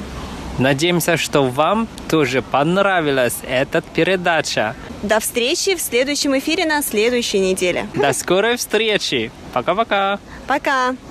Надеемся, что вам тоже понравилась эта передача. До встречи в следующем эфире на следующей неделе. До скорой встречи. Пока-пока. Пока. -пока. Пока.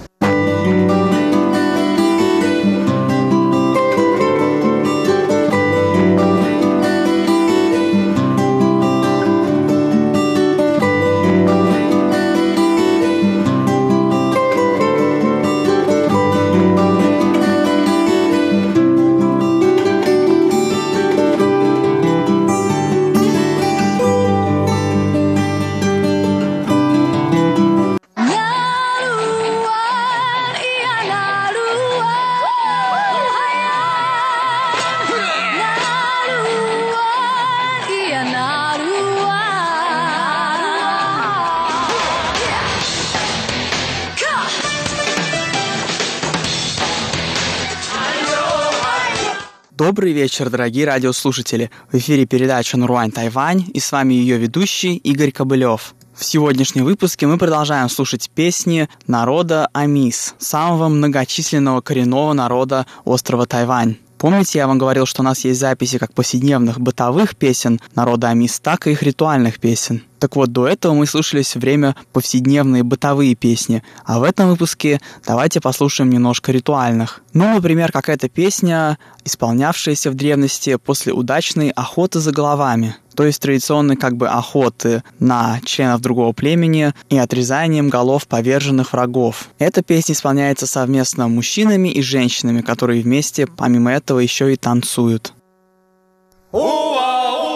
Добрый вечер, дорогие радиослушатели. В эфире передача «Нуруань Тайвань» и с вами ее ведущий Игорь Кобылев. В сегодняшнем выпуске мы продолжаем слушать песни народа Амис, самого многочисленного коренного народа острова Тайвань. Помните, я вам говорил, что у нас есть записи как повседневных бытовых песен народа Амис, так и их ритуальных песен. Так вот, до этого мы слушали все время повседневные бытовые песни, а в этом выпуске давайте послушаем немножко ритуальных. Ну, например, какая-то песня, исполнявшаяся в древности после удачной охоты за головами то есть традиционной как бы охоты на членов другого племени и отрезанием голов поверженных врагов. Эта песня исполняется совместно мужчинами и женщинами, которые вместе, помимо этого, еще и танцуют. Уа!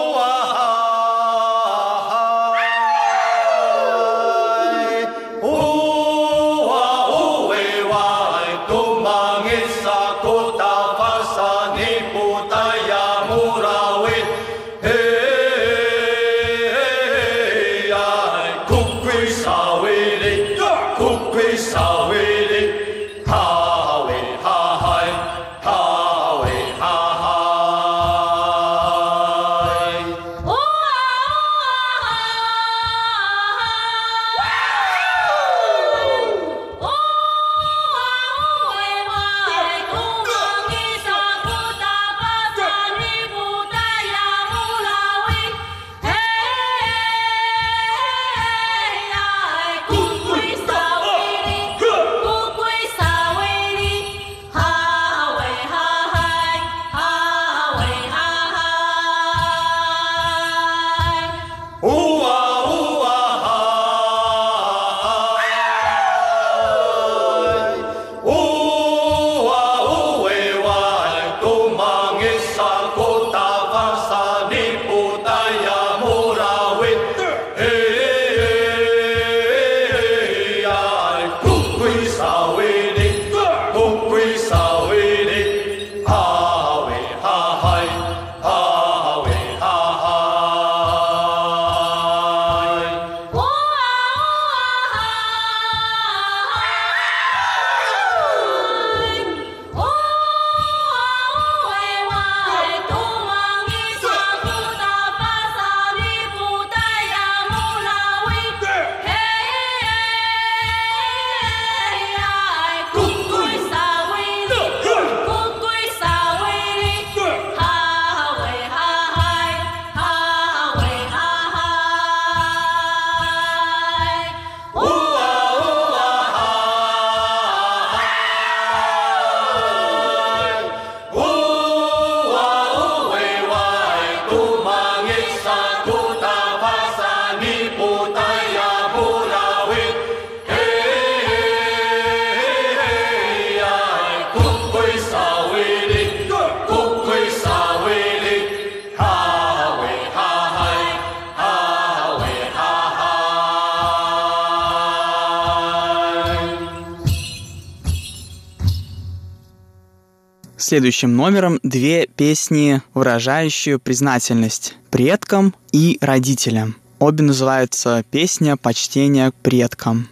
Следующим номером две песни, выражающие признательность предкам и родителям. Обе называются «Песня почтения к предкам».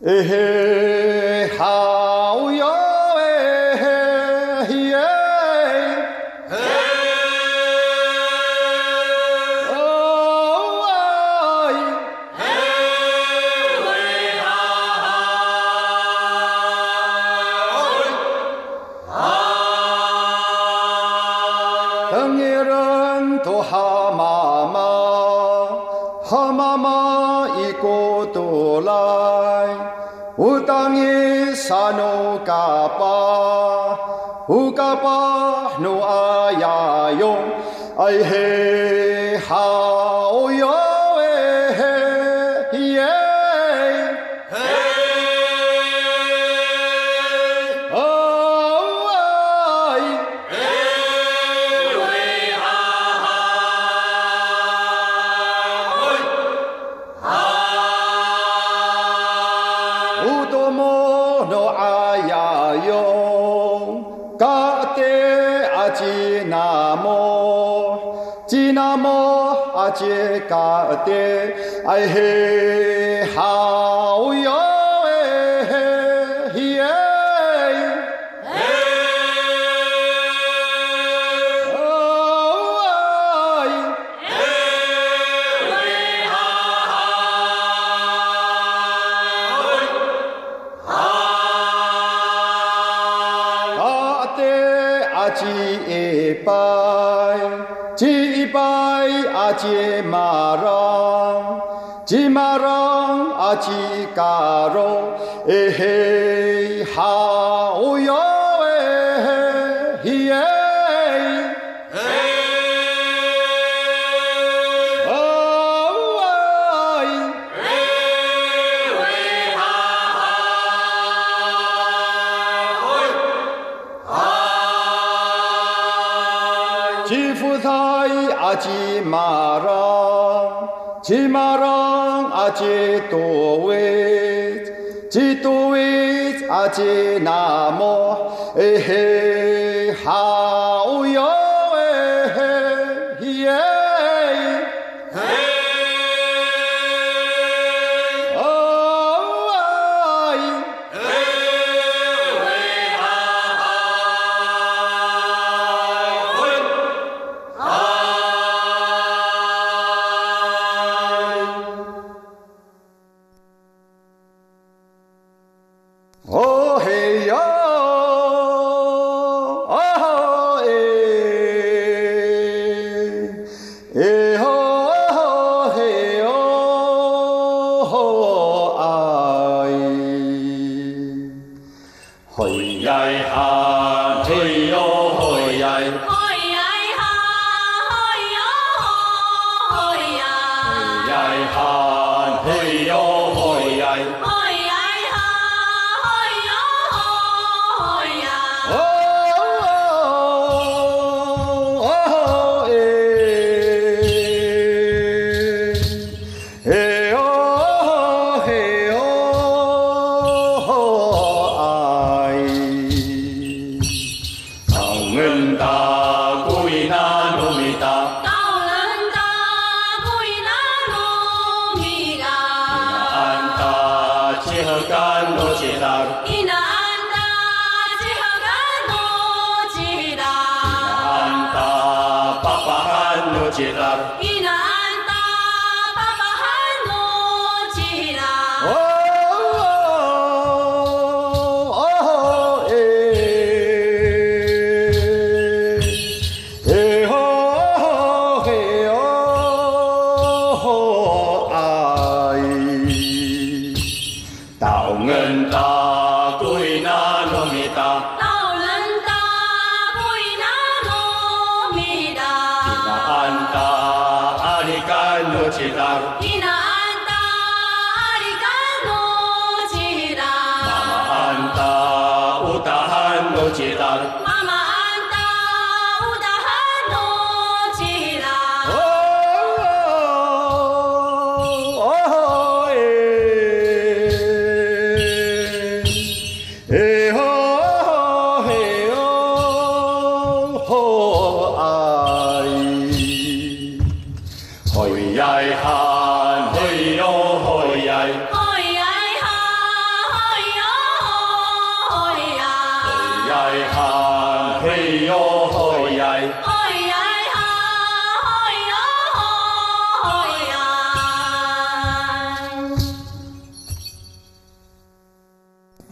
Эхе, kapah, ukapah no ayayong ay hey. आते अहे 마랑 지마랑 아지가로 에헤이 하. 多味，即多味，阿杰那摩，哎嘿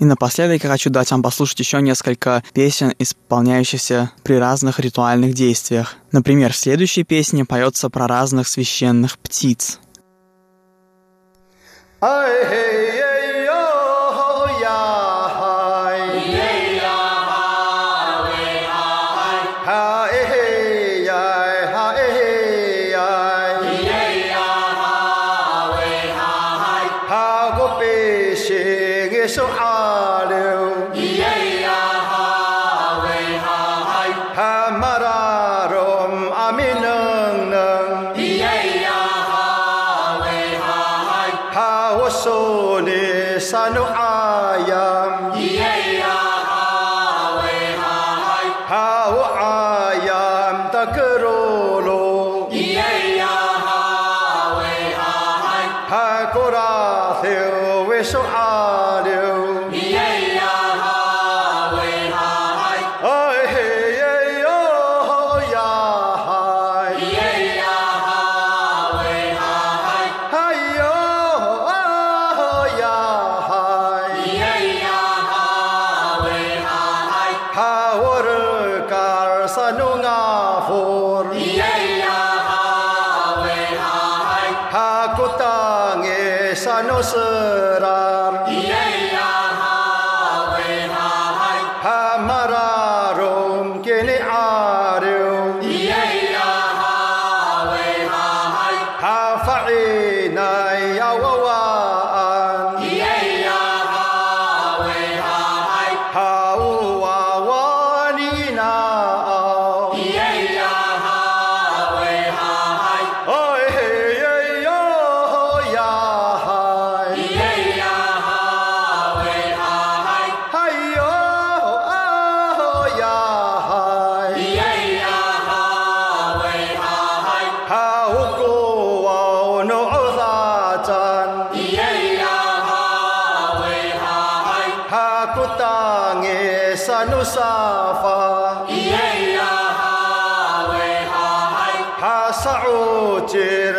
напоследок я хочу дать вам послушать еще несколько песен, исполняющихся при разных ритуальных действиях. Например, в следующей песне поется про разных священных птиц.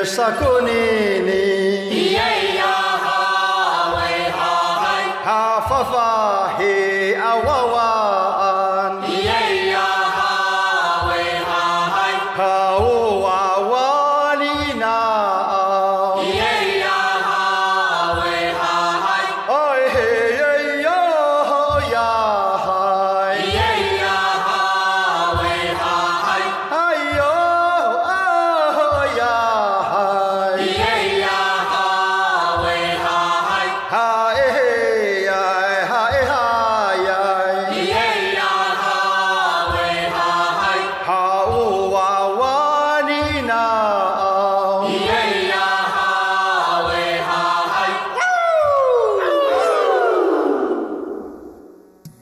Sakunini.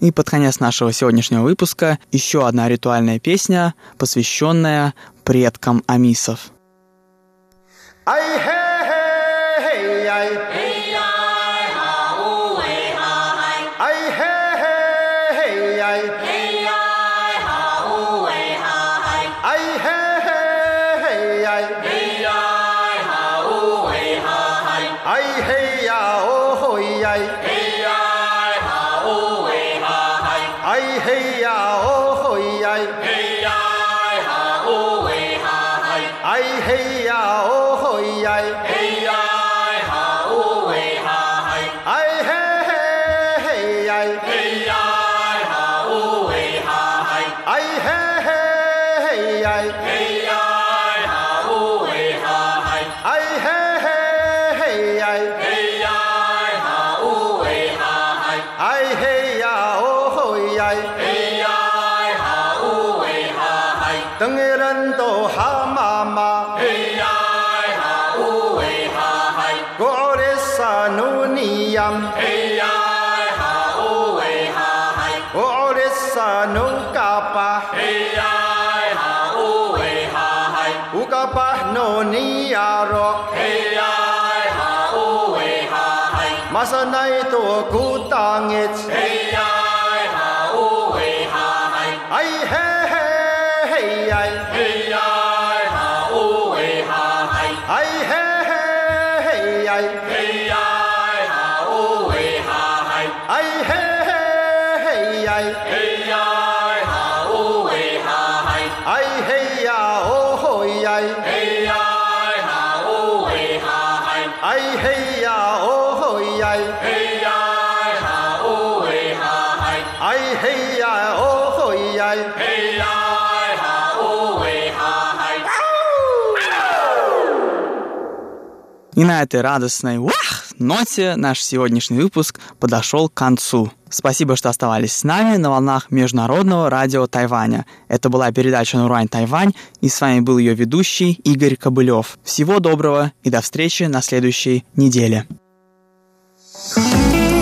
И под конец нашего сегодняшнего выпуска еще одна ритуальная песня, посвященная предкам амисов. 马山乃多古当哎，嘿呀哈呜喂哈嗨，哎嘿嘿嘿呀，嘿呀哈呜喂哈嗨，哎嘿嘿嘿呀，嘿呀哈呜喂哈嗨，哎嘿嘿嘿呀。И на этой радостной «Вах!» ноте наш сегодняшний выпуск подошел к концу. Спасибо, что оставались с нами на волнах Международного радио Тайваня. Это была передача «Нурань Тайвань», и с вами был ее ведущий Игорь Кобылев. Всего доброго и до встречи на следующей неделе. thank you